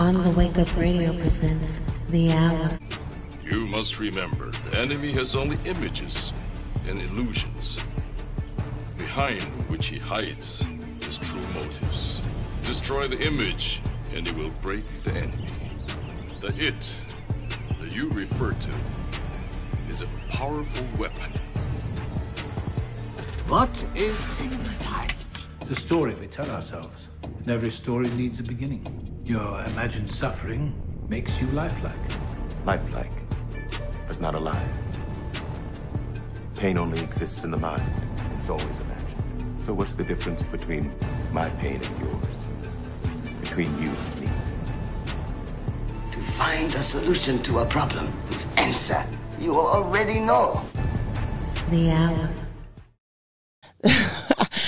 On the Wake Up Radio presents The Hour. You must remember, the enemy has only images and illusions, behind which he hides his true motives. Destroy the image, and it will break the enemy. The it that you refer to is a powerful weapon. What is life? The story we tell ourselves. And every story needs a beginning. Your imagined suffering makes you lifelike. Lifelike, but not alive. Pain only exists in the mind. It's always imagined. So what's the difference between my pain and yours? Between you and me? To find a solution to a problem whose answer you already know. The Hour.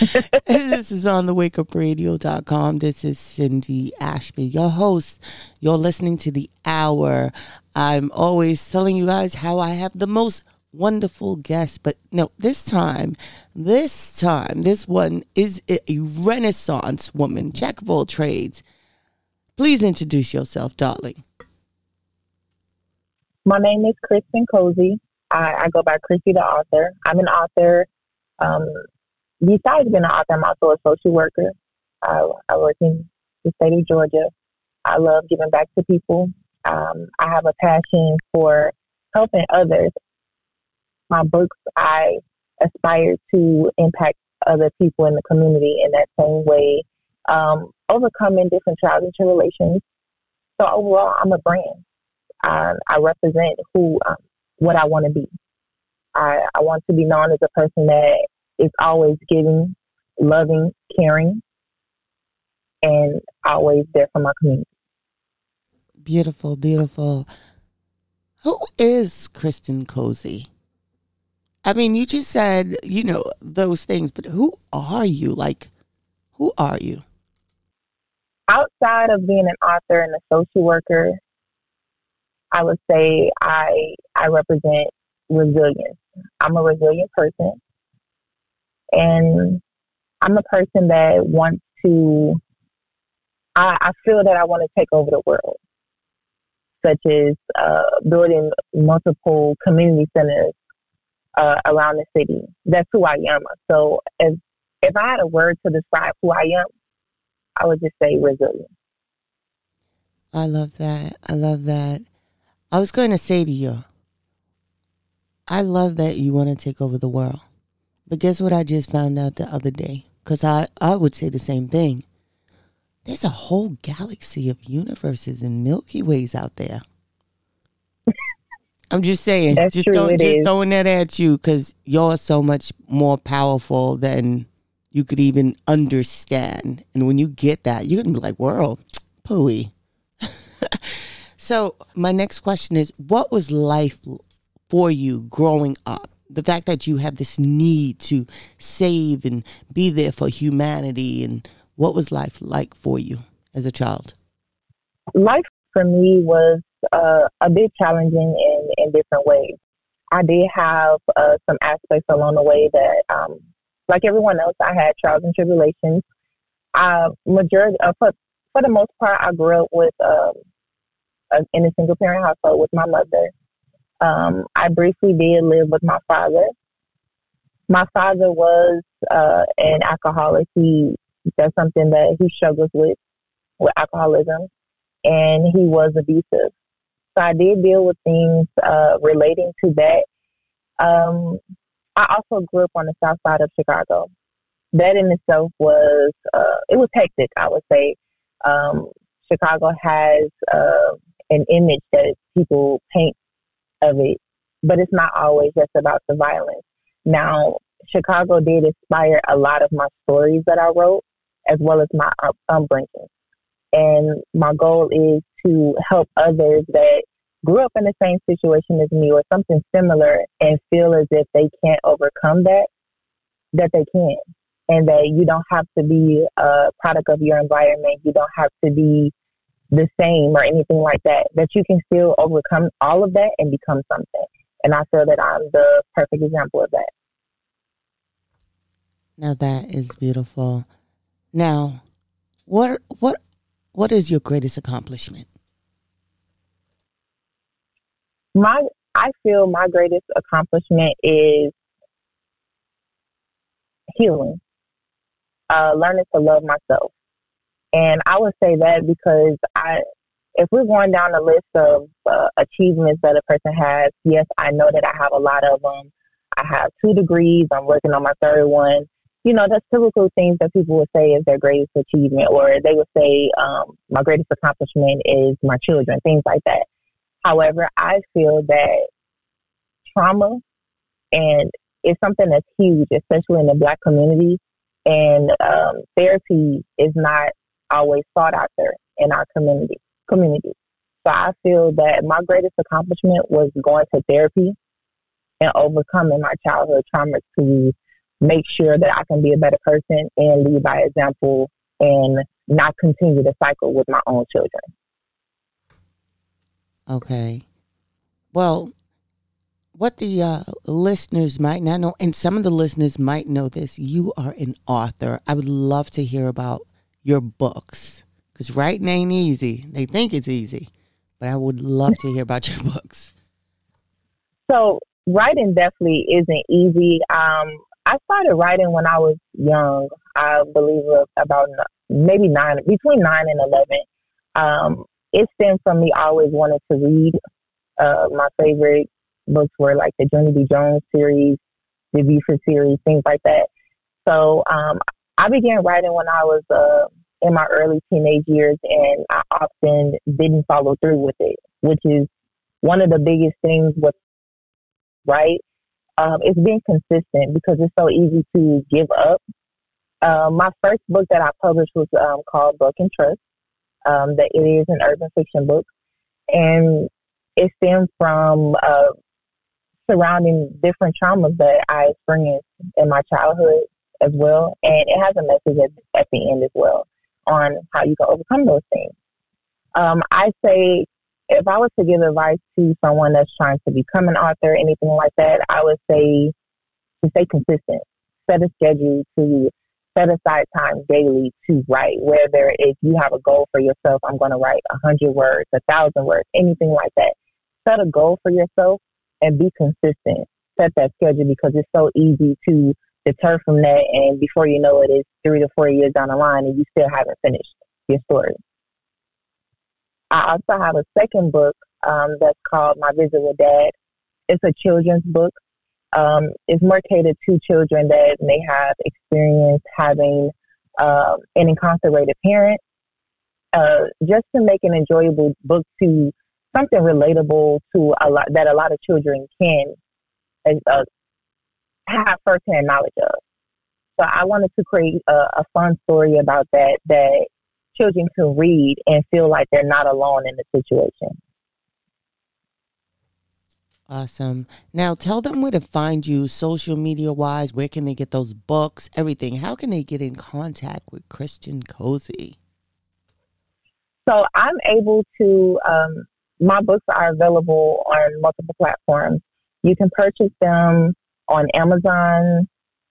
this is on the wakeupradio.com. This is Cindy Ashby, your host. You're listening to the hour. I'm always telling you guys how I have the most wonderful guests, but no, this time, this time, this one is a renaissance woman, jack of all trades. Please introduce yourself, darling. My name is Kristen Cozy. I, I go by Chrissy the author. I'm an author. Um, besides being an author, I'm also a social worker. I, I work in the state of Georgia. I love giving back to people. Um, I have a passion for helping others. My books, I aspire to impact other people in the community in that same way, um, overcoming different trials and tribulations. So overall, I'm a brand. I, I represent who, um, what I want to be. I, I want to be known as a person that is always giving, loving, caring, and always there for my community. Beautiful, beautiful. Who is Kristen Cozy? I mean, you just said, you know, those things, but who are you? Like, who are you? Outside of being an author and a social worker, I would say I I represent resilience. I'm a resilient person. And I'm a person that wants to, I, I feel that I want to take over the world, such as uh, building multiple community centers uh, around the city. That's who I am. So if, if I had a word to describe who I am, I would just say resilient. I love that. I love that. I was going to say to you, I love that you want to take over the world. But guess what I just found out the other day? Because I, I would say the same thing. There's a whole galaxy of universes and Milky Ways out there. I'm just saying, That's just just is. throwing that at you because you're so much more powerful than you could even understand. And when you get that, you're gonna be like, "World, pooey." so my next question is, what was life for you growing up? The fact that you have this need to save and be there for humanity, and what was life like for you as a child? life for me was uh, a bit challenging in, in different ways. I did have uh, some aspects along the way that, um, like everyone else, I had trials and tribulations. Uh, majority, uh, for, for the most part, I grew up with um, in a single parent household with my mother. Um, I briefly did live with my father. My father was uh, an alcoholic. He that's something that he struggles with with alcoholism and he was abusive. So I did deal with things uh, relating to that. Um, I also grew up on the south side of Chicago. That in itself was uh, it was hectic. I would say um, Chicago has uh, an image that people paint it, but it's not always just about the violence. Now, Chicago did inspire a lot of my stories that I wrote, as well as my upbringing. And my goal is to help others that grew up in the same situation as me or something similar and feel as if they can't overcome that, that they can. And that you don't have to be a product of your environment. You don't have to be the same or anything like that. That you can still overcome all of that and become something. And I feel that I'm the perfect example of that. Now that is beautiful. Now, what what what is your greatest accomplishment? My I feel my greatest accomplishment is healing, uh, learning to love myself. And I would say that because I, if we're going down the list of uh, achievements that a person has, yes, I know that I have a lot of them. I have two degrees. I'm working on my third one. You know, that's typical things that people would say is their greatest achievement, or they would say, um, my greatest accomplishment is my children, things like that. However, I feel that trauma and it's something that's huge, especially in the black community. And um, therapy is not always sought after in our community. Community. So I feel that my greatest accomplishment was going to therapy and overcoming my childhood trauma to make sure that I can be a better person and lead by example and not continue the cycle with my own children. Okay. Well, what the uh, listeners might not know, and some of the listeners might know this, you are an author. I would love to hear about your books because writing ain't easy. They think it's easy, but I would love to hear about your books. So, writing definitely isn't easy. Um, I started writing when I was young. I believe about maybe nine, between nine and eleven. Um, it stemmed from me always wanting to read. Uh, my favorite books were like the Junie B. Jones series, the Buford series, things like that. So um, I began writing when I was uh, in my early teenage years, and I often didn't follow through with it, which is one of the biggest things with right. Um, it's being consistent because it's so easy to give up. Uh, my first book that I published was um, called Broken Trust. Um, that it is an urban fiction book, and it stems from uh, surrounding different traumas that I experienced in my childhood as well. And it has a message at, at the end as well on how you can overcome those things. Um, I say if I was to give advice to someone that's trying to become an author, anything like that, I would say to stay consistent, set a schedule to set aside time daily to write. Whether if you have a goal for yourself, I'm going to write a hundred words, a thousand words, anything like that. Set a goal for yourself and be consistent. Set that schedule because it's so easy to deter from that. And before you know it, it's three to four years down the line and you still haven't finished your story. I also have a second book um, that's called My Visit with Dad. It's a children's book. Um, it's more catered to children that may have experienced having um, an incarcerated parent, uh, just to make an enjoyable book to something relatable to a lot that a lot of children can uh, have firsthand knowledge of. So I wanted to create a, a fun story about that that children can read and feel like they're not alone in the situation. Awesome. Now tell them where to find you social media wise. Where can they get those books? Everything. How can they get in contact with Kristen Cozy? So I'm able to um, my books are available on multiple platforms. You can purchase them on Amazon,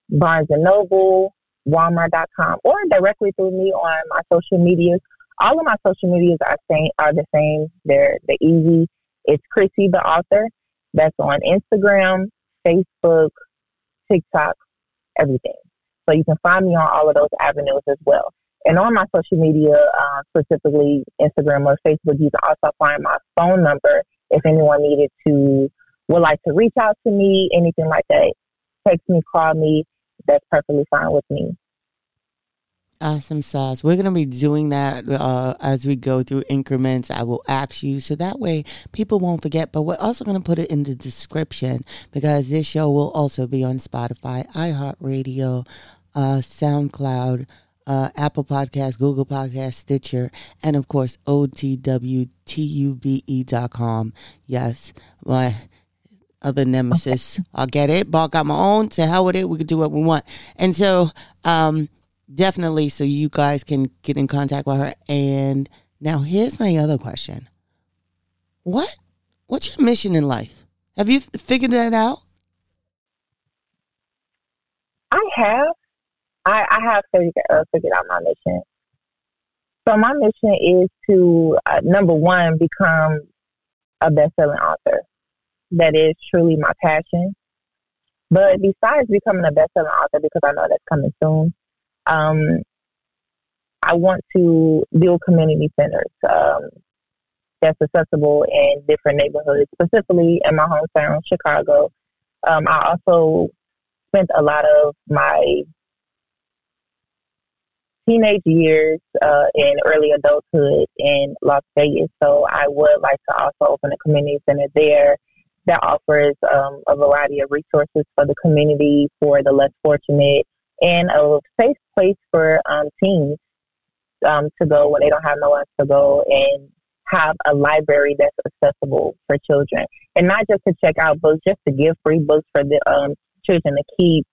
Barnes and Noble, Walmart.com, or directly through me on my social medias. All of my social medias are same are the same. They're the easy. It's Chrissy the author. That's on Instagram, Facebook, TikTok, everything. So you can find me on all of those avenues as well. And on my social media, uh, specifically Instagram or Facebook, you can also find my phone number if anyone needed to, would like to reach out to me, anything like that. Text me, call me. That's perfectly fine with me. Awesome sauce. We're going to be doing that uh, as we go through increments. I will ask you so that way people won't forget. But we're also going to put it in the description because this show will also be on Spotify, iHeartRadio, uh, SoundCloud, uh, Apple Podcast, Google Podcast, Stitcher, and of course, OTWTUBE.com. Yes, my other nemesis. I'll get it. Ball got my own. To hell with it. We can do what we want. And so, um, definitely, so you guys can get in contact with her. And now, here's my other question: What, what's your mission in life? Have you figured that out? I have. I, I have figured, uh, figured out my mission. So my mission is to uh, number one become a best-selling author. That is truly my passion. But besides becoming a best-selling author, because I know that's coming soon, um, I want to build community centers um, that's accessible in different neighborhoods, specifically in my hometown, Chicago. Um, I also spent a lot of my teenage years uh, and early adulthood in Las Vegas. So I would like to also open a community center there that offers um, a variety of resources for the community, for the less fortunate, and a safe place for um, teens um, to go when they don't have nowhere to go and have a library that's accessible for children. And not just to check out books, just to give free books for the um, children to keep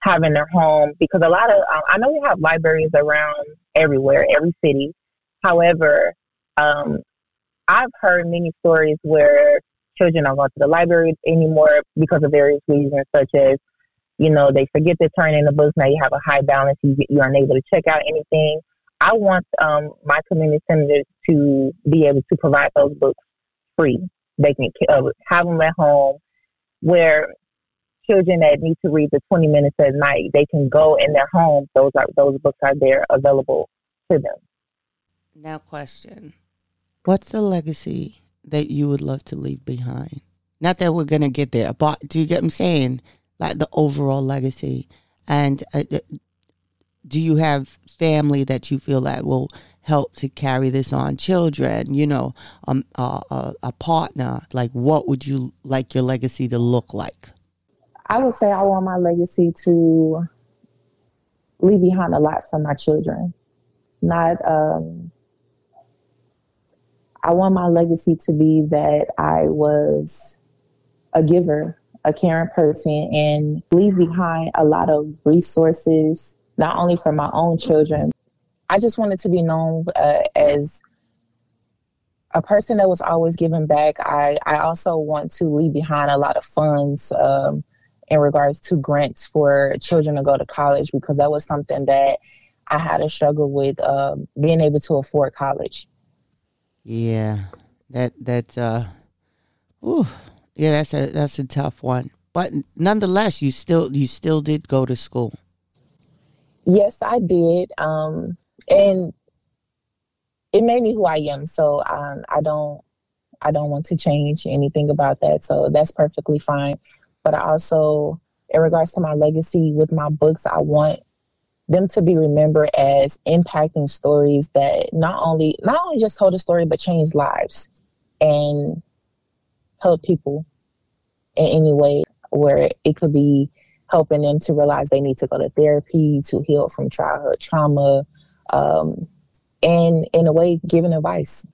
having their home because a lot of um, I know we have libraries around everywhere, every city. However, um, I've heard many stories where children don't go to the library anymore because of various reasons, such as you know they forget to turn in the books. Now you have a high balance, you you aren't able to check out anything. I want um, my community centers to be able to provide those books free. They can uh, have them at home where children that need to read the 20 minutes at night, they can go in their home. Those are those books are there available to them. Now, question: What's the legacy that you would love to leave behind? Not that we're gonna get there, but do you get what I'm saying? Like the overall legacy, and uh, uh do you have family that you feel that will help to carry this on? Children, you know, um, uh, uh, a partner. Like, what would you like your legacy to look like? I would say I want my legacy to leave behind a lot for my children. Not, um, I want my legacy to be that I was a giver, a caring person, and leave behind a lot of resources, not only for my own children. I just wanted to be known uh, as a person that was always giving back. I, I also want to leave behind a lot of funds. Um, in regards to grants for children to go to college because that was something that I had a struggle with uh, being able to afford college. Yeah, that that uh, ooh, yeah, that's a that's a tough one. But nonetheless, you still you still did go to school. Yes, I did, um, and it made me who I am. So um, I don't I don't want to change anything about that. So that's perfectly fine but I also, in regards to my legacy with my books, I want them to be remembered as impacting stories that not only not only just told a story but changed lives and help people in any way where it could be helping them to realize they need to go to therapy to heal from childhood trauma um, and in a way giving advice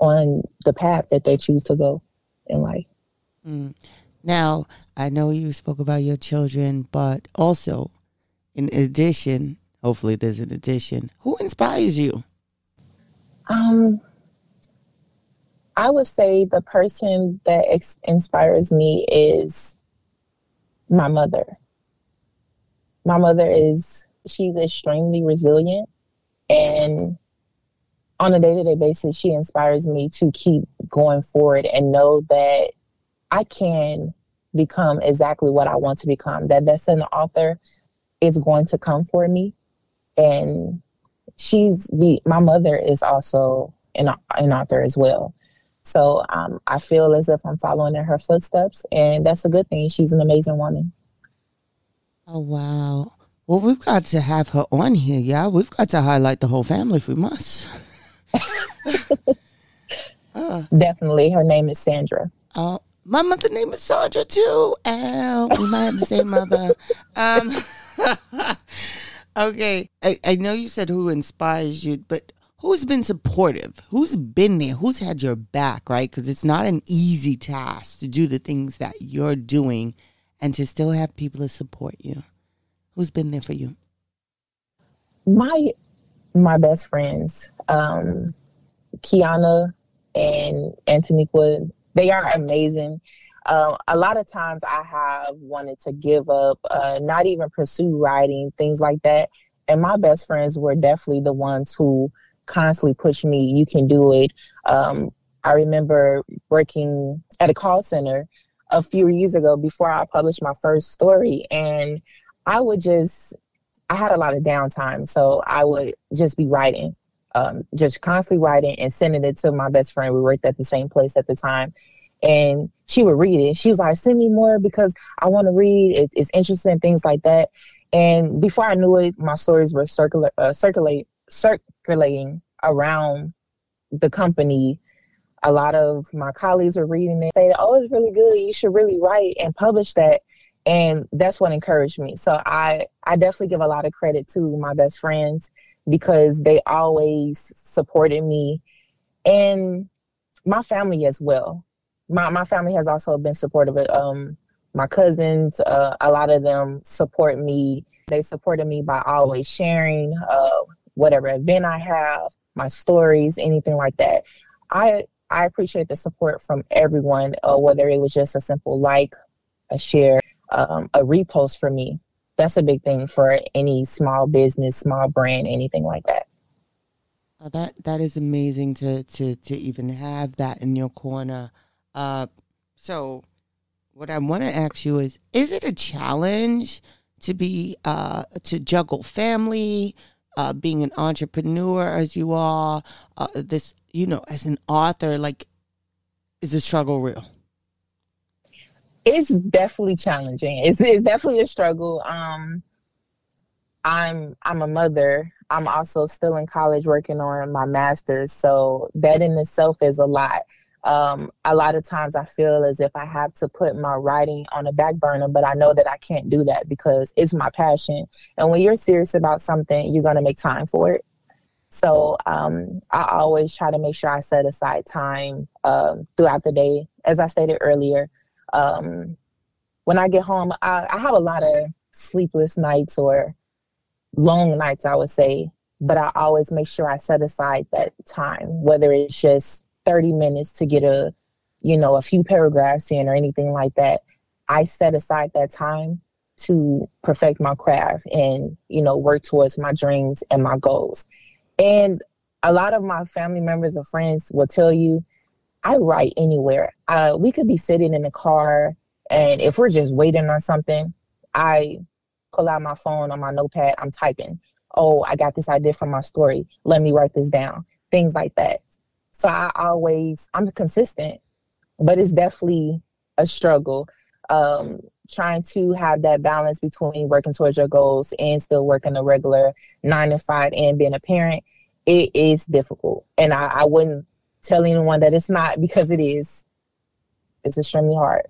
on the path that they choose to go in life mm. Now, I know you spoke about your children, but also, in addition, hopefully there's an addition, who inspires you? Um, I would say the person that ex- inspires me is my mother. My mother is, she's extremely resilient and on a day to day basis, she inspires me to keep going forward and know that I can become exactly what I want to become. That best selling author is going to come for me. And she's be my mother is also an, an author as well. So um, I feel as if I'm following in her footsteps, and that's a good thing. She's an amazing woman. Oh wow! Well, we've got to have her on here. Yeah, we've got to highlight the whole family if we must. uh. Definitely, her name is Sandra. Oh, my mother name is Sandra too. Oh, we might have the same mother. Um, okay, I, I know you said who inspires you, but who's been supportive? Who's been there? Who's had your back? Right? Because it's not an easy task to do the things that you're doing, and to still have people to support you. Who's been there for you? My my best friends, um, Kiana and Antoniqua they are amazing. Um, a lot of times I have wanted to give up, uh, not even pursue writing, things like that. and my best friends were definitely the ones who constantly pushed me. You can do it. Um, I remember working at a call center a few years ago before I published my first story, and I would just I had a lot of downtime, so I would just be writing, um, just constantly writing and sending it to my best friend. We worked at the same place at the time, and she would read it. She was like, "Send me more because I want to read. It, it's interesting, things like that." And before I knew it, my stories were circula- uh, circulate circulating around the company. A lot of my colleagues were reading it, say, "Oh, it's really good. You should really write and publish that." and that's what encouraged me so i i definitely give a lot of credit to my best friends because they always supported me and my family as well my my family has also been supportive um my cousins uh, a lot of them support me they supported me by always sharing uh, whatever event i have my stories anything like that i i appreciate the support from everyone uh, whether it was just a simple like a share um, a repost for me. That's a big thing for any small business, small brand, anything like that. Oh, that that is amazing to to to even have that in your corner. Uh, so, what I want to ask you is: Is it a challenge to be uh, to juggle family, uh, being an entrepreneur as you are, uh, this you know, as an author? Like, is the struggle real? it's definitely challenging. It's it's definitely a struggle. Um, I'm I'm a mother. I'm also still in college working on my master's, so that in itself is a lot. Um, a lot of times I feel as if I have to put my writing on a back burner, but I know that I can't do that because it's my passion. And when you're serious about something, you're going to make time for it. So um, I always try to make sure I set aside time um, throughout the day. As I stated earlier, um, when I get home, I, I have a lot of sleepless nights or long nights, I would say, but I always make sure I set aside that time, whether it's just 30 minutes to get a, you know, a few paragraphs in or anything like that. I set aside that time to perfect my craft and, you know, work towards my dreams and my goals. And a lot of my family members and friends will tell you I write anywhere. Uh, we could be sitting in the car, and if we're just waiting on something, I pull out my phone on my notepad. I'm typing. Oh, I got this idea for my story. Let me write this down. Things like that. So I always, I'm consistent, but it's definitely a struggle. Um, trying to have that balance between working towards your goals and still working a regular nine to five and being a parent, it is difficult. And I, I wouldn't tell anyone that it's not because it is. It's extremely hard.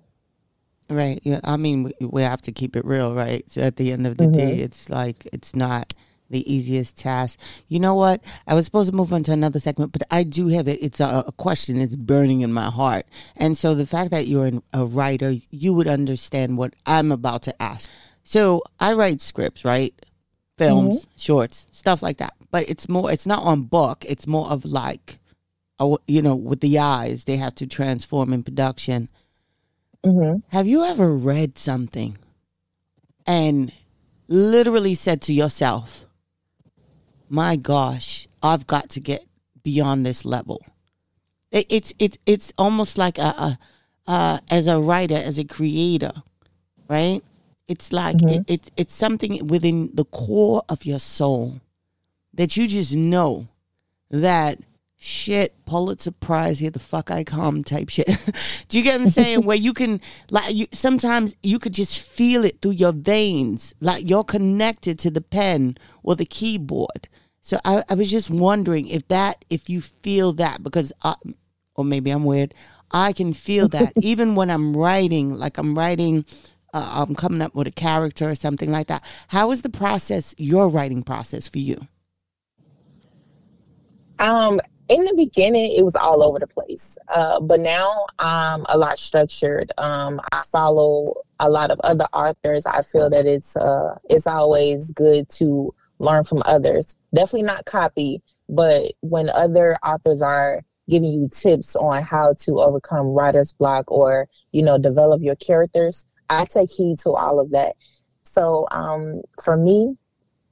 Right. Yeah. I mean, we, we have to keep it real, right? So at the end of the mm-hmm. day, it's like it's not the easiest task. You know what? I was supposed to move on to another segment, but I do have it. It's a, a question. It's burning in my heart, and so the fact that you're an, a writer, you would understand what I'm about to ask. So I write scripts, right? Films, mm-hmm. shorts, stuff like that. But it's more. It's not on book. It's more of like you know, with the eyes, they have to transform in production. Mm-hmm. Have you ever read something and literally said to yourself, "My gosh, I've got to get beyond this level"? It, it's it's it's almost like a, a uh, as a writer, as a creator, right? It's like mm-hmm. it, it, it's something within the core of your soul that you just know that shit Pulitzer Prize here the fuck I come type shit. Do you get what I'm saying? Where you can like you sometimes you could just feel it through your veins, like you're connected to the pen or the keyboard. So I, I was just wondering if that if you feel that because I, or maybe I'm weird. I can feel that even when I'm writing, like I'm writing. Uh, I'm coming up with a character or something like that. How is the process, your writing process for you? Um, in the beginning, it was all over the place. Uh, but now I'm a lot structured. Um, I follow a lot of other authors. I feel that it's uh, it's always good to learn from others. Definitely not copy, but when other authors are giving you tips on how to overcome writer's block or you know develop your characters, I take heed to all of that. So um, for me,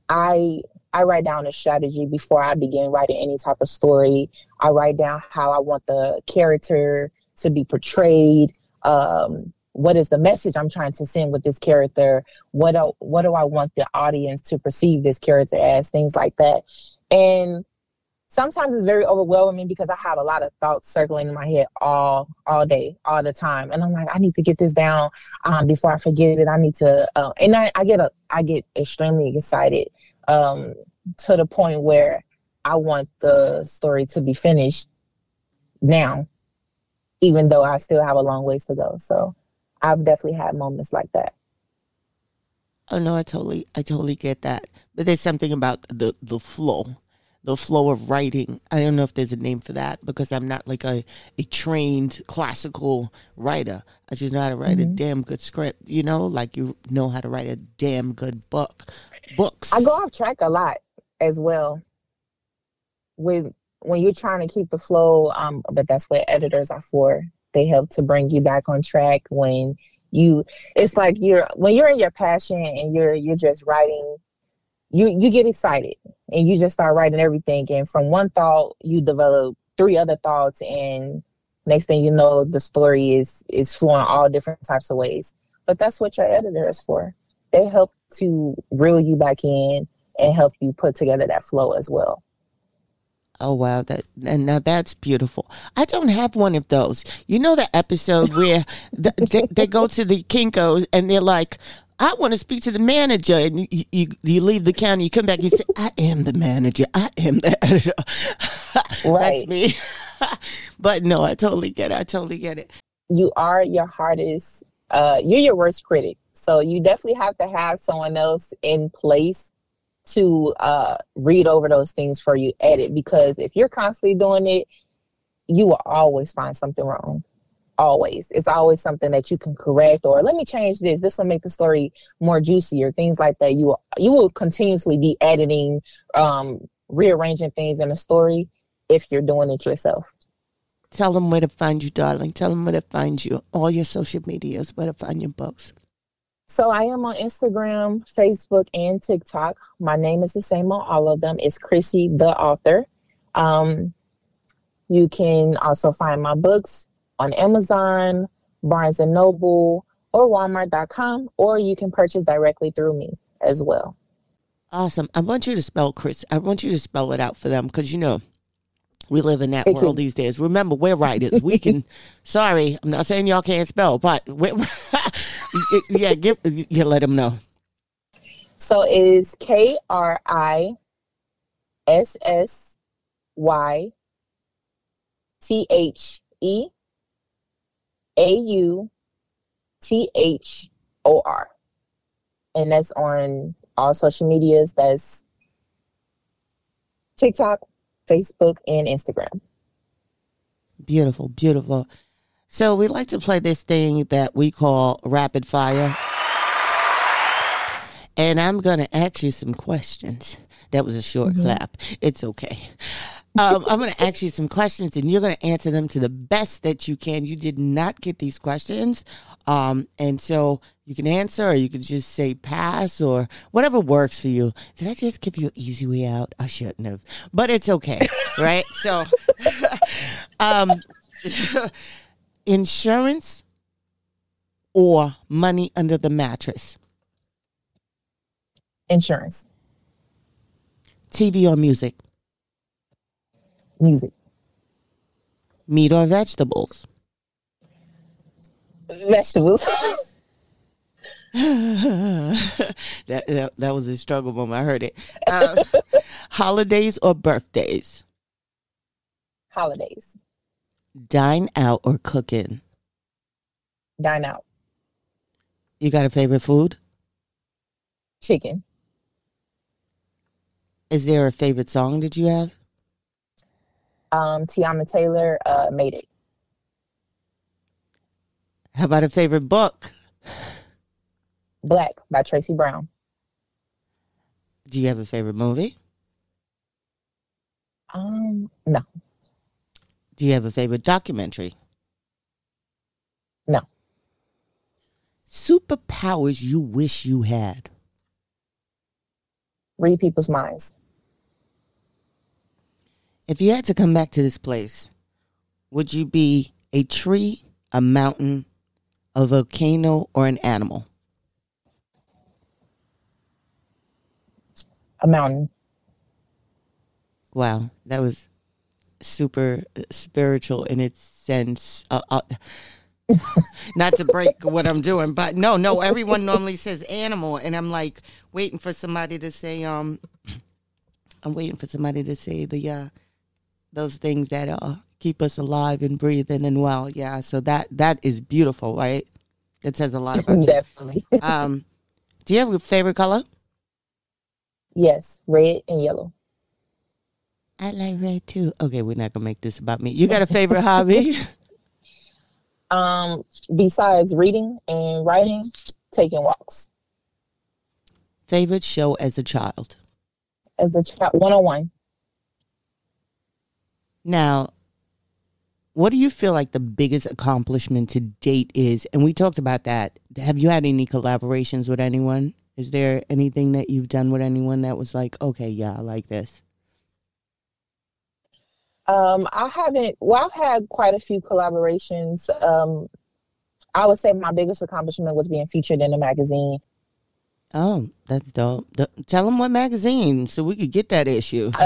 I I write down a strategy before I begin writing any type of story. I write down how I want the character to be portrayed. Um, what is the message I'm trying to send with this character? What do, what do I want the audience to perceive this character as? Things like that. And sometimes it's very overwhelming because I have a lot of thoughts circling in my head all all day, all the time, and I'm like, I need to get this down um, before I forget it. I need to, uh, and I, I get a, I get extremely excited um, to the point where I want the story to be finished now, even though I still have a long ways to go. So I've definitely had moments like that. Oh no, I totally, I totally get that. But there's something about the the flow the flow of writing. I don't know if there's a name for that because I'm not like a, a trained classical writer. I just know how to write mm-hmm. a damn good script, you know, like you know how to write a damn good book. Books. I go off track a lot as well. With when you're trying to keep the flow, um, but that's what editors are for. They help to bring you back on track when you it's like you're when you're in your passion and you're you're just writing you you get excited and you just start writing everything. And from one thought you develop three other thoughts. And next thing you know the story is is flowing all different types of ways. But that's what your editor is for. They help to reel you back in and help you put together that flow as well Oh wow, that and now that's beautiful. I don't have one of those. You know the episode where the, they, they, go to the Kinkos and they're like, I want to speak to the manager. And you, you, you leave the counter, you come back and you say, I am the manager. I am the editor. right. That's me. but no, I totally get it. I totally get it. You are your hardest, uh, you're your worst critic. So you definitely have to have someone else in place to uh, read over those things for you, edit, because if you're constantly doing it, you will always find something wrong always. It's always something that you can correct or let me change this. This will make the story more juicy or things like that. You you will continuously be editing, um, rearranging things in a story if you're doing it yourself. Tell them where to find you, darling. Tell them where to find you. All your social medias, where to find your books. So I am on Instagram, Facebook, and TikTok. My name is the same on all of them. It's Chrissy the author. Um, you can also find my books on Amazon, Barnes and Noble, or Walmart.com, or you can purchase directly through me as well. Awesome. I want you to spell Chris. I want you to spell it out for them because you know we live in that world these days. Remember, we're writers. We can. sorry, I'm not saying y'all can't spell, but yeah, give yeah, let them know. So it is K R I S S Y T H E a U T H O R. And that's on all social medias. That's TikTok, Facebook, and Instagram. Beautiful, beautiful. So we like to play this thing that we call rapid fire. And I'm going to ask you some questions. That was a short mm-hmm. clap. It's okay. Um, I'm going to ask you some questions and you're going to answer them to the best that you can. You did not get these questions. Um, and so you can answer or you can just say pass or whatever works for you. Did I just give you an easy way out? I shouldn't have, but it's okay. right. So, um, insurance or money under the mattress? Insurance. TV or music? music. Meat or vegetables? Vegetables. that, that, that was a struggle moment. I heard it. Uh, holidays or birthdays? Holidays. Dine out or cook in? Dine out. You got a favorite food? Chicken. Is there a favorite song that you have? um, Teyana Taylor uh, made it. How about a favorite book? Black by Tracy Brown. Do you have a favorite movie? Um, no. Do you have a favorite documentary? No. Superpowers you wish you had. Read people's minds. If you had to come back to this place, would you be a tree, a mountain, a volcano, or an animal? A mountain. Wow, that was super spiritual in its sense. Uh, uh, not to break what I'm doing, but no, no. Everyone normally says animal, and I'm like waiting for somebody to say. Um, I'm waiting for somebody to say the uh, those things that uh keep us alive and breathing and well. Yeah, so that that is beautiful, right? It says a lot about you. Definitely. Um, do you have a favorite color? yes, red and yellow. I like red too. Okay, we're not gonna make this about me. You got a favorite hobby? Um, besides reading and writing, taking walks. favorite show as a child? As a child, one on one. Now, what do you feel like the biggest accomplishment to date is? And we talked about that. Have you had any collaborations with anyone? Is there anything that you've done with anyone that was like, okay, yeah, I like this? Um, I haven't. Well, I've had quite a few collaborations. Um, I would say my biggest accomplishment was being featured in a magazine. Oh, that's dope. The- tell them what magazine so we could get that issue.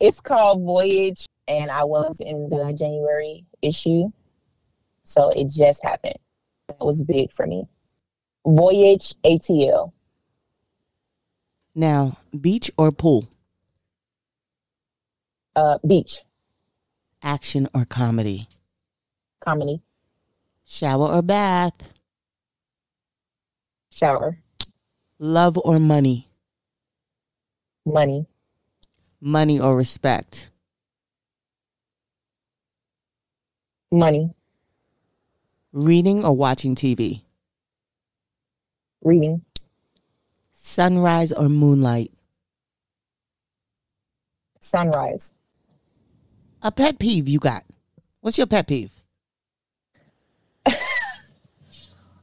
it's called Voyage, and I was in the January issue, so it just happened. That was big for me. Voyage ATL. Now, beach or pool? Uh, beach Action or comedy? comedy Shower or bath? shower Love or money? money Money or respect? Money Reading or watching TV? reading Sunrise or moonlight? sunrise. A pet peeve you got? What's your pet peeve?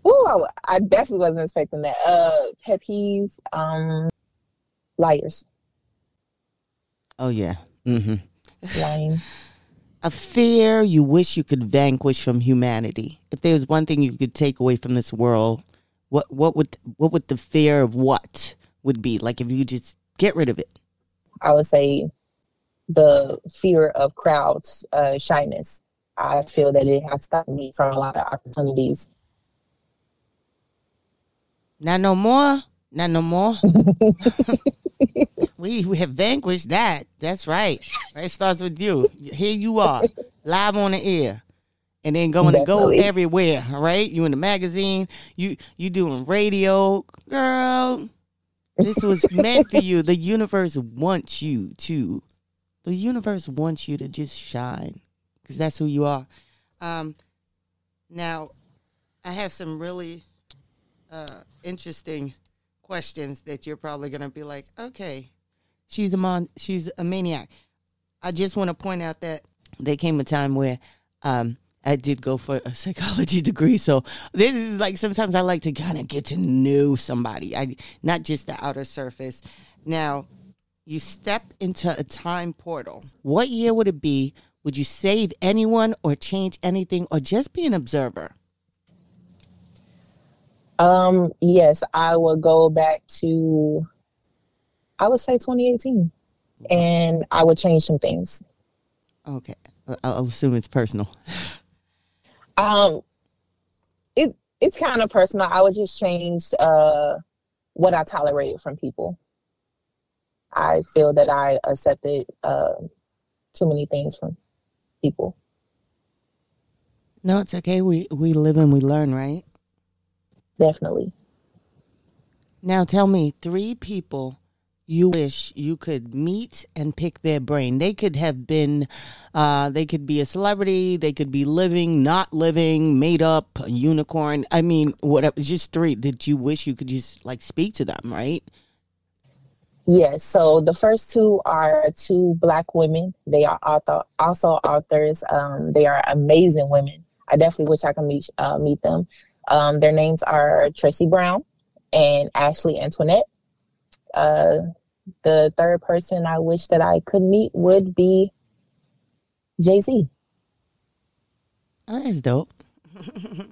Ooh, I, definitely wasn't expecting that. Uh, pet peeve, um, liars, Oh yeah. Mm-hmm. lying. A fear you wish you could vanquish from humanity. If there was one thing you could take away from this world, what what would what would the fear of what would be? Like if you just get rid of it. I would say the fear of crowds, uh, shyness. I feel that it has stopped me from a lot of opportunities. Not no more. Not no more. we we have vanquished that. That's right. It starts with you. Here you are, live on the air. And then going to go everywhere, all right? You in the magazine, you you doing radio, girl. This was meant for you. The universe wants you to. The universe wants you to just shine, because that's who you are. Um, now, I have some really uh, interesting questions that you're probably going to be like, okay, she's a mon- she's a maniac. I just want to point out that there came a time where um, I did go for a psychology degree, so this is like sometimes I like to kind of get to know somebody, I not just the outer surface. Now, you step into a time portal. What year would it be? Would you save anyone or change anything or just be an observer? Um, yes, I would go back to, I would say 2018, and I would change some things. Okay. I'll assume it's personal. Um, it it's kind of personal. I would just change uh what I tolerated from people. I feel that I accepted uh, too many things from people. No, it's okay. We we live and we learn, right? Definitely. Now tell me three people you wish you could meet and pick their brain. They could have been uh they could be a celebrity, they could be living, not living, made up, a unicorn. I mean, whatever just three that you wish you could just like speak to them, right? Yes. So the first two are two black women. They are author, also authors. Um, they are amazing women. I definitely wish I could meet uh, meet them. Um, their names are Tracy Brown and Ashley Antoinette. Uh, the third person I wish that I could meet would be Jay Z. Oh, that's dope.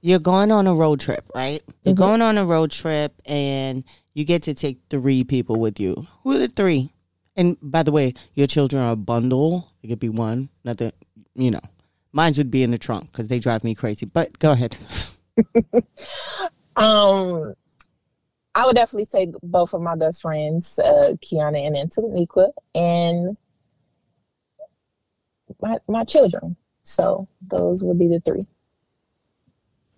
You're going on a road trip, right? You're Mhm. going on a road trip and you get to take three people with you. Who are the three? And by the way, your children are a bundle. It could be one, nothing, you know. Mine would be in the trunk because they drive me crazy. But go ahead. Um, I would definitely say both of my best friends, uh, Kiana and Antoniqua, and my my children. So those would be the three.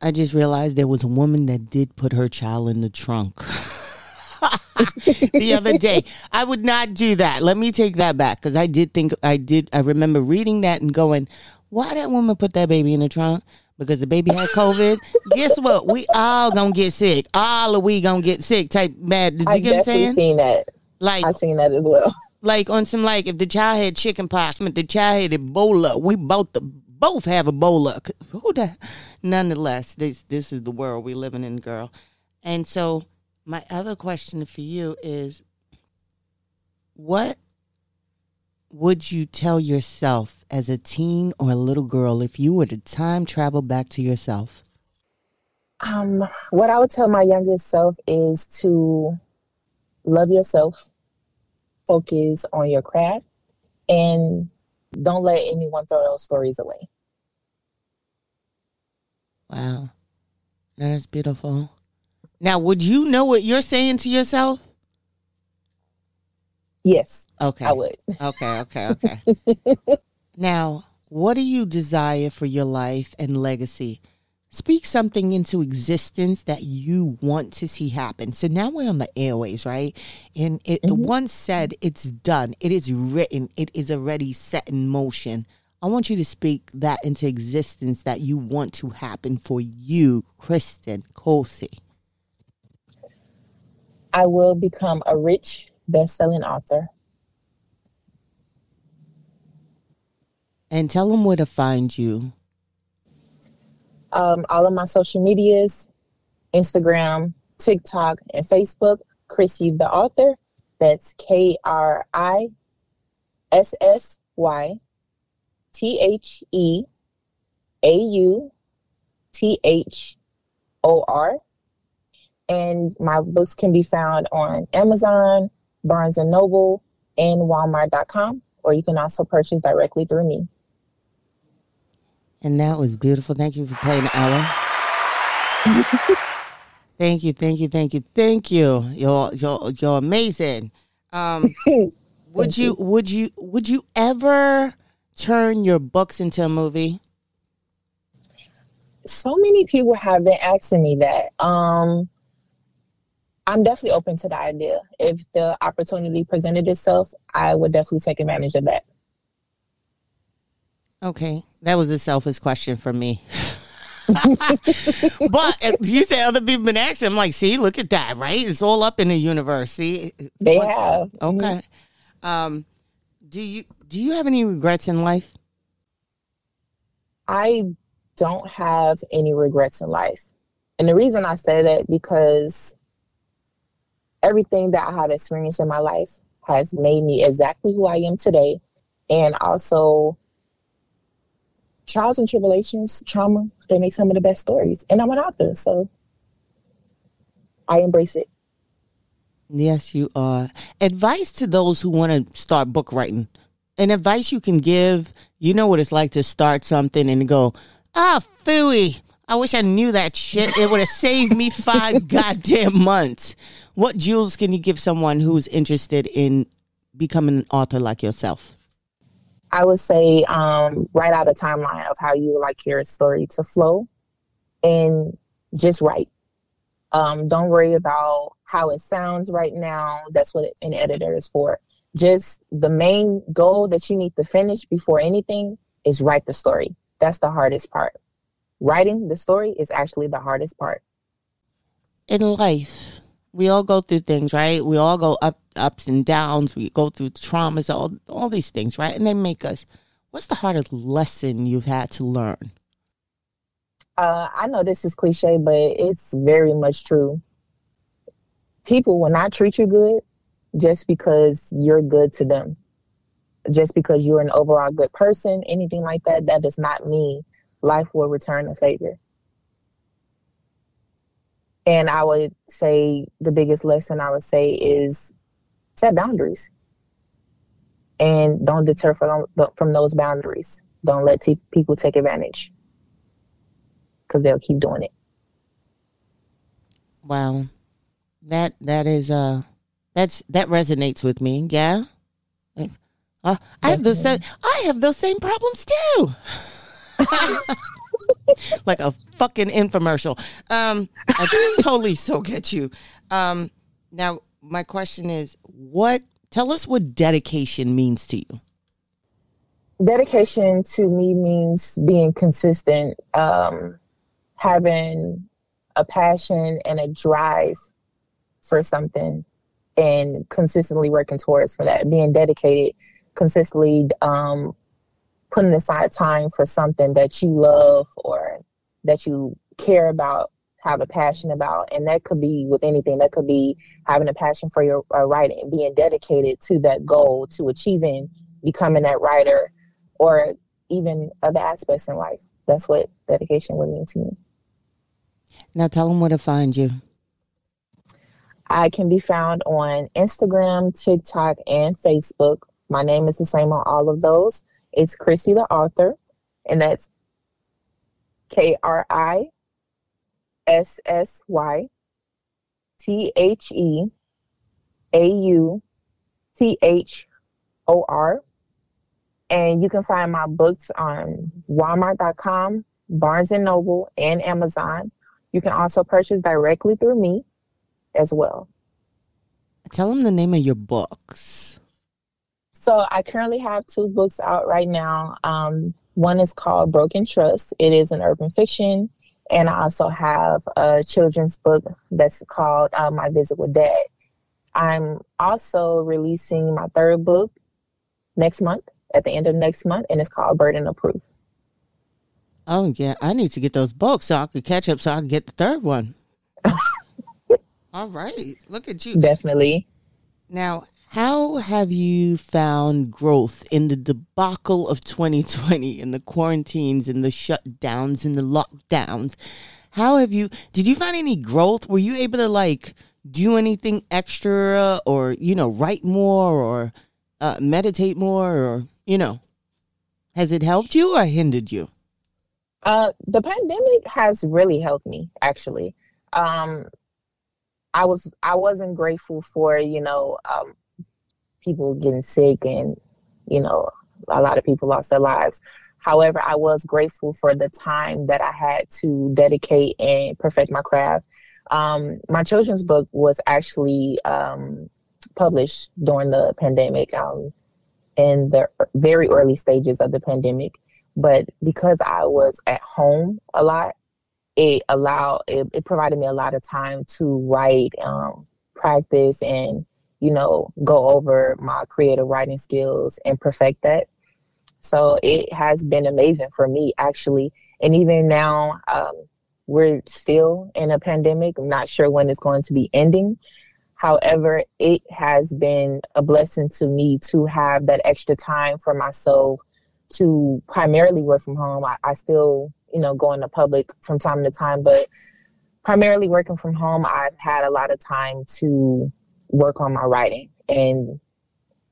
I just realized there was a woman that did put her child in the trunk the other day. I would not do that. Let me take that back because I did think I did. I remember reading that and going, "Why that woman put that baby in the trunk?" Because the baby had COVID. Guess what? We all gonna get sick. All of we gonna get sick. Type mad. Did you I get what I'm saying? seen that. Like I seen that as well. like on some like if the child had chicken pox, if the child had Ebola, we both the, both have Ebola. Who the? Nonetheless, this this is the world we living in, girl. And so my other question for you is, what would you tell yourself as a teen or a little girl if you were to time travel back to yourself? Um, what I would tell my younger self is to love yourself, focus on your craft, and don't let anyone throw those stories away. Wow, that is beautiful. Now, would you know what you're saying to yourself? Yes, Okay. I would. Okay, okay, okay. now, what do you desire for your life and legacy? Speak something into existence that you want to see happen. So now we're on the airways, right? And it mm-hmm. once said, it's done. It is written. It is already set in motion. I want you to speak that into existence that you want to happen for you, Kristen Cozy. I will become a rich, best-selling author. And tell them where to find you. Um, all of my social medias, Instagram, TikTok, and Facebook, Chrissy the author. That's K R I S S Y T H E A U T H O R. And my books can be found on Amazon, Barnes and Noble, and Walmart.com, or you can also purchase directly through me. And that was beautiful. Thank you for playing hour. thank you, thank you, thank you, thank you. You're you're you're amazing. Um, would you would you would you ever turn your books into a movie? so many people have been asking me that. Um, I'm definitely open to the idea. If the opportunity presented itself, I would definitely take advantage of that. Okay, that was a selfish question for me. but uh, you said other people been asking. I'm like, see, look at that, right? It's all up in the universe. See, They What- have. Okay. Um, do you do you have any regrets in life? I don't have any regrets in life. And the reason I say that because everything that I have experienced in my life has made me exactly who I am today. And also trials and tribulations, trauma, they make some of the best stories. And I'm an author, so I embrace it. Yes, you are. Advice to those who want to start book writing. An advice you can give. You know what it's like to start something and go, ah, phooey. I wish I knew that shit. It would have saved me five goddamn months. What jewels can you give someone who's interested in becoming an author like yourself? I would say um, write out a timeline of how you would like your story to flow and just write. Um, don't worry about how it sounds right now. That's what an editor is for. Just the main goal that you need to finish before anything is write the story. That's the hardest part. Writing the story is actually the hardest part. in life, we all go through things, right? We all go up ups and downs. We go through traumas, all all these things, right? And they make us. What's the hardest lesson you've had to learn? Uh, I know this is cliche, but it's very much true. People will not treat you good just because you're good to them. just because you're an overall good person, anything like that, that does not mean life will return a favor. And I would say the biggest lesson I would say is set boundaries and don't deter from, from those boundaries. Don't let t- people take advantage because they'll keep doing it. Wow, that that is uh that's that resonates with me. Yeah, uh, I have those same I have those same problems too. like a fucking infomercial. Um, I totally so get you. Um, now my question is, what? Tell us what dedication means to you. Dedication to me means being consistent, um, having a passion and a drive for something, and consistently working towards for that. Being dedicated, consistently um, putting aside time for something that you love or that you care about, have a passion about. And that could be with anything. That could be having a passion for your uh, writing, being dedicated to that goal, to achieving, becoming that writer, or even other aspects in life. That's what dedication would mean to me. Now tell them where to find you. I can be found on Instagram, TikTok, and Facebook. My name is the same on all of those. It's Chrissy the author, and that's K R I S S Y T H E A U T H O R. And you can find my books on Walmart.com, Barnes and Noble, and Amazon. You can also purchase directly through me as well. Tell them the name of your books. So I currently have two books out right now. Um, one is called Broken Trust. It is an urban fiction. And I also have a children's book that's called uh, My Visit with Dad. I'm also releasing my third book next month, at the end of next month, and it's called Burden of Proof. Oh, yeah. I need to get those books so I could catch up so I can get the third one. All right. Look at you. Definitely. Now, how have you found growth in the debacle of 2020 and the quarantines and the shutdowns and the lockdowns? How have you, did you find any growth? Were you able to like do anything extra or, you know, write more or uh, meditate more or, you know, has it helped you or hindered you? Uh, the pandemic has really helped me actually. Um, I was I wasn't grateful for you know um, people getting sick and, you know, a lot of people lost their lives. However, I was grateful for the time that I had to dedicate and perfect my craft. Um, my children's book was actually um, published during the pandemic um, in the very early stages of the pandemic. But because I was at home a lot, it allowed, it, it provided me a lot of time to write, um, practice, and you know, go over my creative writing skills and perfect that. So it has been amazing for me, actually. And even now, um, we're still in a pandemic. I'm not sure when it's going to be ending. However, it has been a blessing to me to have that extra time for myself to primarily work from home. I, I still, you know, go into public from time to time, but primarily working from home, I've had a lot of time to work on my writing. And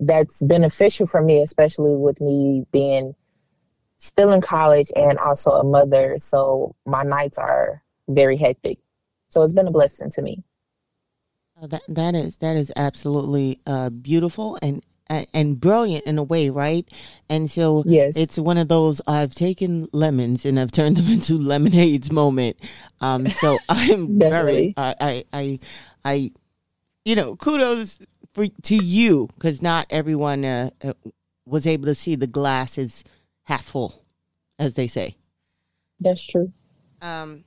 that's beneficial for me, especially with me being still in college and also a mother. So my nights are very hectic. So it's been a blessing to me. Oh, that that is that is absolutely uh, beautiful and and brilliant in a way, right? And so yes. it's one of those I've taken lemons and I've turned them into lemonades moment. Um, so I'm very I, I I I you know, kudos for to you because not everyone uh, uh, was able to see the glass is half full, as they say. That's true. Um.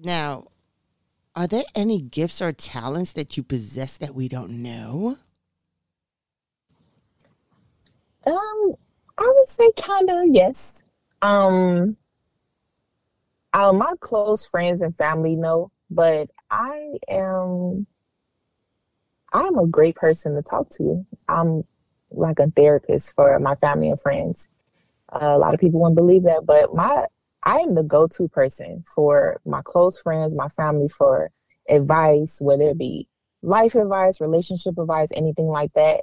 Now, are there any gifts or talents that you possess that we don't know? Um, I would say kind of yes. Um, uh, my close friends and family know, but I am I'm a great person to talk to. I'm like a therapist for my family and friends. Uh, a lot of people wouldn't believe that, but my I am the go-to person for my close friends, my family for advice, whether it be life advice, relationship advice, anything like that.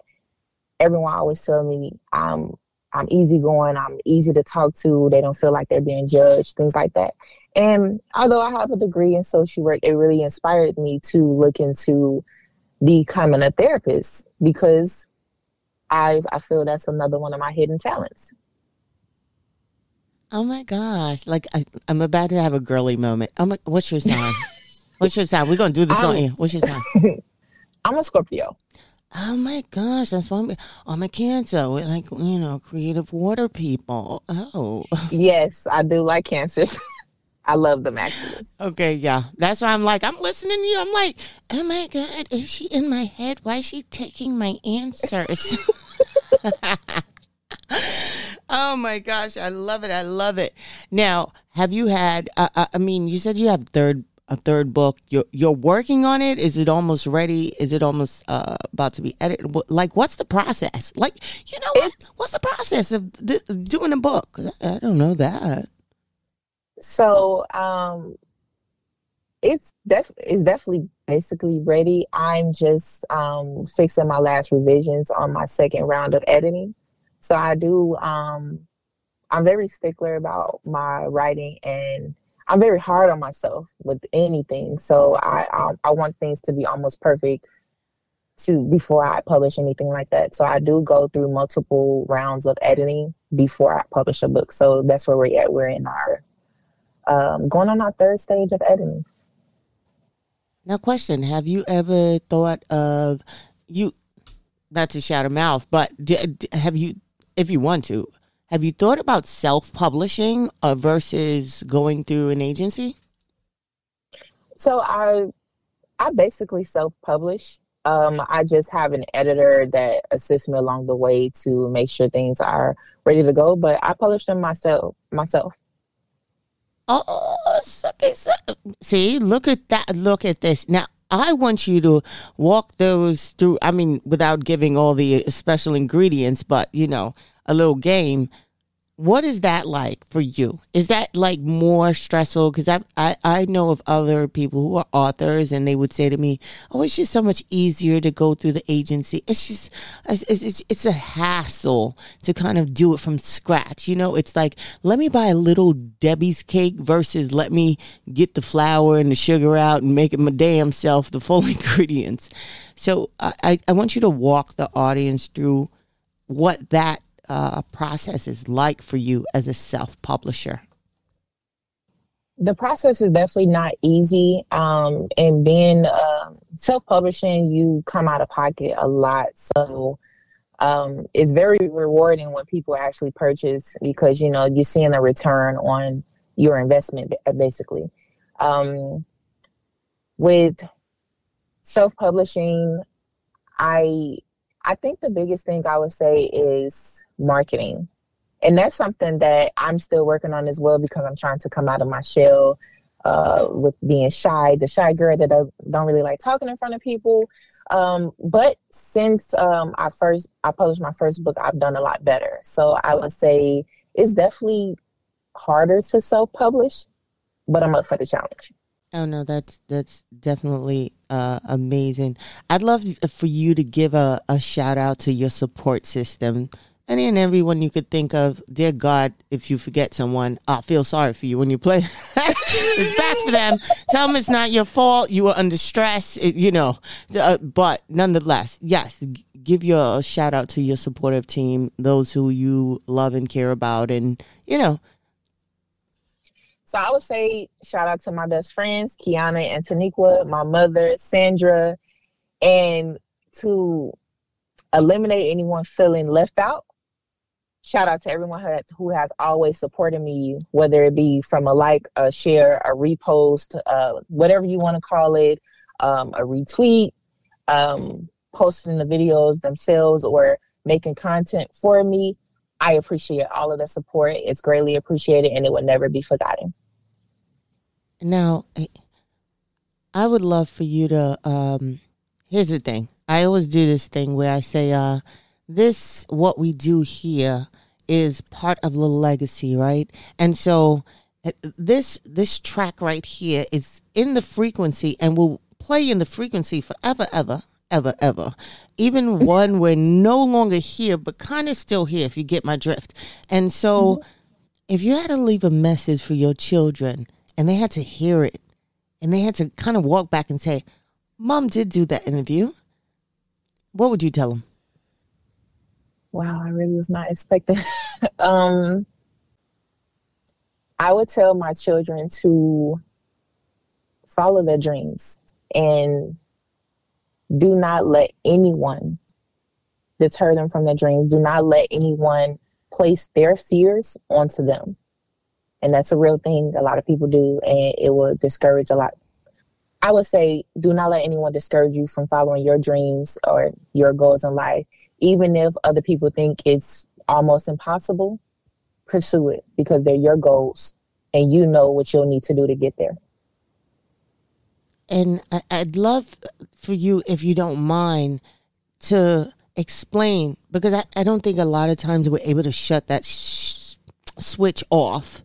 Everyone always tell me I'm I'm easygoing, I'm easy to talk to, they don't feel like they're being judged, things like that. And although I have a degree in social work, it really inspired me to look into becoming a therapist because I I feel that's another one of my hidden talents. Oh my gosh! Like I, am about to have a girly moment. Oh my, what's your sign? what's your sign? We're gonna do this, don't you? What's your sign? I'm a Scorpio. Oh my gosh, that's why I'm, I'm a Cancer. We're like you know, creative water people. Oh, yes, I do like cancers. I love them actually. Okay, yeah. That's why I'm like, I'm listening to you. I'm like, oh my God, is she in my head? Why is she taking my answers? oh my gosh, I love it. I love it. Now, have you had, uh, uh, I mean, you said you have third a third book. You're you're working on it. Is it almost ready? Is it almost uh, about to be edited? Like, what's the process? Like, you know, what? what's the process of th- doing a book? I, I don't know that. So um, it's def- it's definitely basically ready. I'm just um, fixing my last revisions on my second round of editing. So I do. Um, I'm very stickler about my writing, and I'm very hard on myself with anything. So I I, I want things to be almost perfect to before I publish anything like that. So I do go through multiple rounds of editing before I publish a book. So that's where we're at. We're in our um, going on our third stage of editing. Now, question: Have you ever thought of you? Not to shout a mouth, but have you, if you want to, have you thought about self-publishing uh, versus going through an agency? So I, I basically self-publish. Um, I just have an editor that assists me along the way to make sure things are ready to go. But I publish them myself. Myself. Oh. So, see, look at that. Look at this. Now, I want you to walk those through. I mean, without giving all the special ingredients, but you know, a little game. What is that like for you? Is that like more stressful? Because I, I I know of other people who are authors, and they would say to me, "Oh, it's just so much easier to go through the agency. It's just it's it's, it's a hassle to kind of do it from scratch. You know, it's like let me buy a little Debbie's cake versus let me get the flour and the sugar out and make it my damn self the full ingredients. So I I want you to walk the audience through what that uh, process is like for you as a self publisher? The process is definitely not easy. Um, and being uh, self publishing, you come out of pocket a lot. So um, it's very rewarding when people actually purchase because, you know, you're seeing a return on your investment, basically. Um, with self publishing, I I think the biggest thing I would say is marketing. And that's something that I'm still working on as well because I'm trying to come out of my shell uh, with being shy, the shy girl that I don't really like talking in front of people. Um, but since um, I first I published my first book, I've done a lot better. So I would say it's definitely harder to self-publish, but I'm up for the challenge. Oh no, that's that's definitely uh, amazing. I'd love for you to give a, a shout out to your support system any and everyone you could think of. Dear God, if you forget someone, I feel sorry for you when you play. it's bad for them. Tell them it's not your fault. You were under stress, it, you know. Uh, but nonetheless, yes, give your shout out to your supportive team, those who you love and care about, and you know. So I would say shout out to my best friends, Kiana and Taniqua, my mother, Sandra, and to eliminate anyone feeling left out shout out to everyone who, has always supported me, whether it be from a like, a share, a repost, uh, whatever you want to call it, um, a retweet, um, posting the videos themselves, or making content for me. I appreciate all of the support. It's greatly appreciated and it will never be forgotten. Now, I would love for you to. Um, here's the thing I always do this thing where I say, uh, this what we do here is part of the legacy, right? And so uh, this this track right here is in the frequency and will play in the frequency forever, ever, ever, ever. Even one we're no longer here, but kind of still here, if you get my drift. And so, if you had to leave a message for your children and they had to hear it and they had to kind of walk back and say, Mom did do that interview, what would you tell them? Wow, I really was not expecting. um, I would tell my children to follow their dreams and do not let anyone deter them from their dreams. Do not let anyone place their fears onto them. And that's a real thing a lot of people do, and it will discourage a lot. I would say, do not let anyone discourage you from following your dreams or your goals in life. Even if other people think it's almost impossible, pursue it because they're your goals and you know what you'll need to do to get there. And I'd love for you, if you don't mind, to explain because I, I don't think a lot of times we're able to shut that sh- switch off.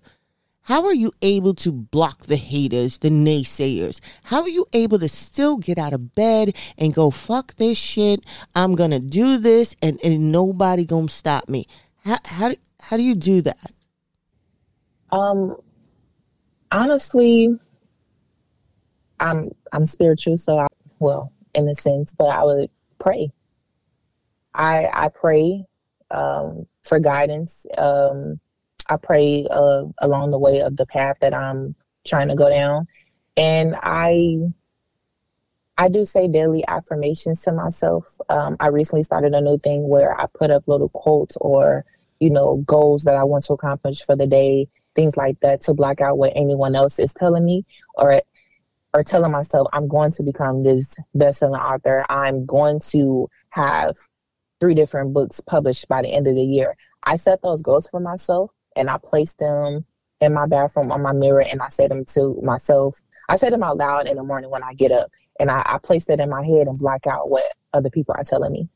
How are you able to block the haters, the naysayers? How are you able to still get out of bed and go, fuck this shit? I'm to do this and, and nobody to stop me. How, how, do, how do you do that? Um, honestly, I'm I'm spiritual, so I well, in a sense, but I would pray. I I pray um, for guidance. Um, I pray uh, along the way of the path that I'm trying to go down, and I I do say daily affirmations to myself. Um, I recently started a new thing where I put up little quotes or you know goals that I want to accomplish for the day, things like that, to block out what anyone else is telling me or or telling myself I'm going to become this best-selling author. I'm going to have three different books published by the end of the year. I set those goals for myself and I place them in my bathroom on my mirror and I say them to myself. I say them out loud in the morning when I get up and I, I place that in my head and block out what other people are telling me.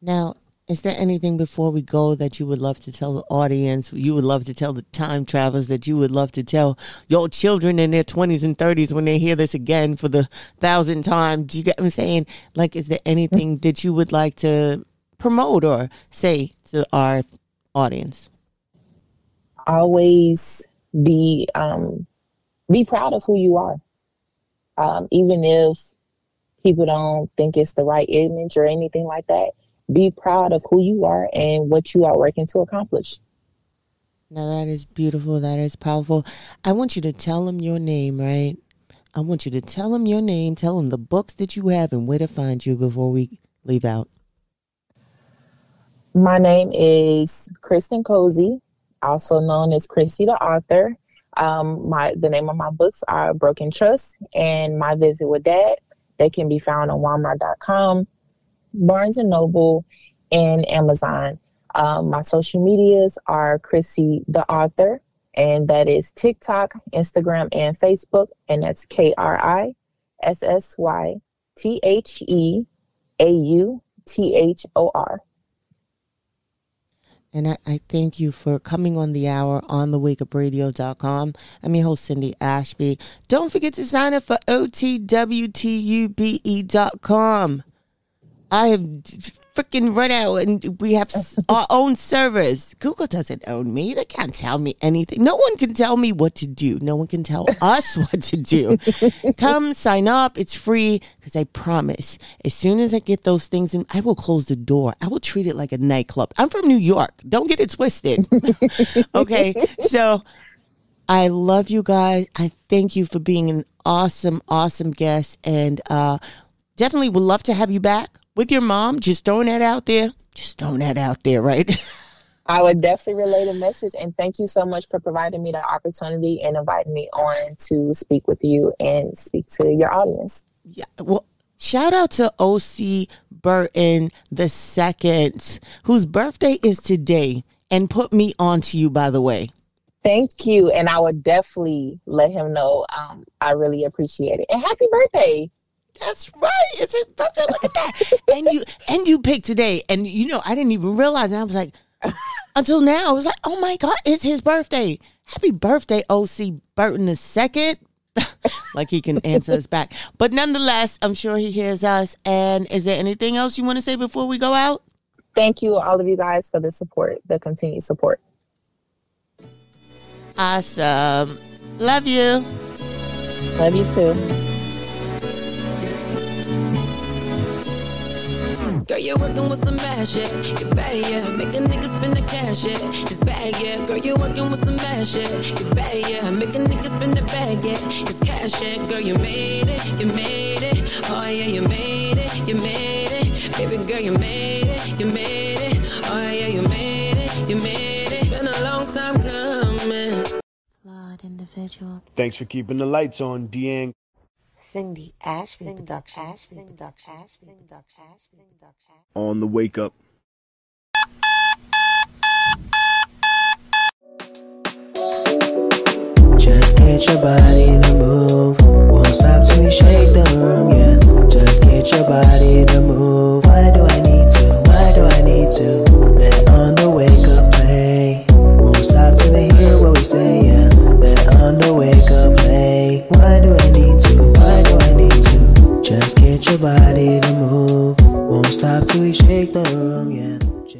Now, is there anything before we go that you would love to tell the audience? You would love to tell the time travelers that you would love to tell your children in their 20s and 30s when they hear this again for the thousand times. You get what I'm saying? Like, is there anything that you would like to promote or say to our audience? Always be um, be proud of who you are, um, even if people don't think it's the right image or anything like that be proud of who you are and what you are working to accomplish. Now that is beautiful. That is powerful. I want you to tell them your name, right? I want you to tell them your name, tell them the books that you have and where to find you before we leave out. My name is Kristen Cozy, also known as Chrissy the author. Um, my the name of my books are Broken Trust and My Visit with Dad. They can be found on Walmart.com, Barnes and Noble, and Amazon. Um, my social medias are Chrissy the author, and that is TikTok, Instagram, and Facebook, and that's K R I S S Y T H E A U T H O R. And I, I, thank you for coming on the hour on the wake up wakeupradio.com. I'm your host, Cindy Ashby. Don't forget to sign up for OTWTUBE.com. I have freaking run out and we have our own servers. Google doesn't own me. They can't tell me anything. No one can tell me what to do. No one can tell us what to do. Come sign up. It's free because I promise as soon as I get those things in, I will close the door. I will treat it like a nightclub. I'm from New York. Don't get it twisted. okay. So I love you guys. I thank you for being an awesome, awesome guest and, uh, definitely would love to have you back with your mom. Just throwing that out there. Just throwing that out there, right? I would definitely relay the message and thank you so much for providing me the opportunity and inviting me on to speak with you and speak to your audience. Yeah. Well, shout out to OC Burton the second, whose birthday is today, and put me on to you, by the way. Thank you. And I would definitely let him know um, I really appreciate it. And happy birthday. That's right. It's his birthday. Look at that. and you and you picked today. And you know, I didn't even realize. And I was like, until now, I was like, oh my God, it's his birthday. Happy birthday, OC Burton the second. like he can answer us back. But nonetheless, I'm sure he hears us. And is there anything else you want to say before we go out? Thank you, all of you guys, for the support, the continued support. Awesome. Love you. Love you too. Girl, you're working with some ass, yeah. You bad, yeah. Make a nigga spend the cash, yeah. It's bad, yeah. Girl, you're working with some ass, yeah. You bad, yeah. Make a nigga spend the bag, yeah. It's cash, yeah. Girl, you made it, you made it. Oh, yeah, you made it, you made it. Baby girl, you made it, you made it. Oh, yeah, you made it, you made it. Been a long time coming. Flawed individual. Thanks for keeping the lights on, Deang. Cindy Ashby Production. On the wake up. Just get your body to move. Won't stop till you shake the room, yeah. Just get your body to move. Why do I need to? Why do I need to? Let on the wake up play. Won't stop till they hear what we say, yeah. Let on the wake up play. Why do I just get your body to move. Won't stop till we shake the room, yeah.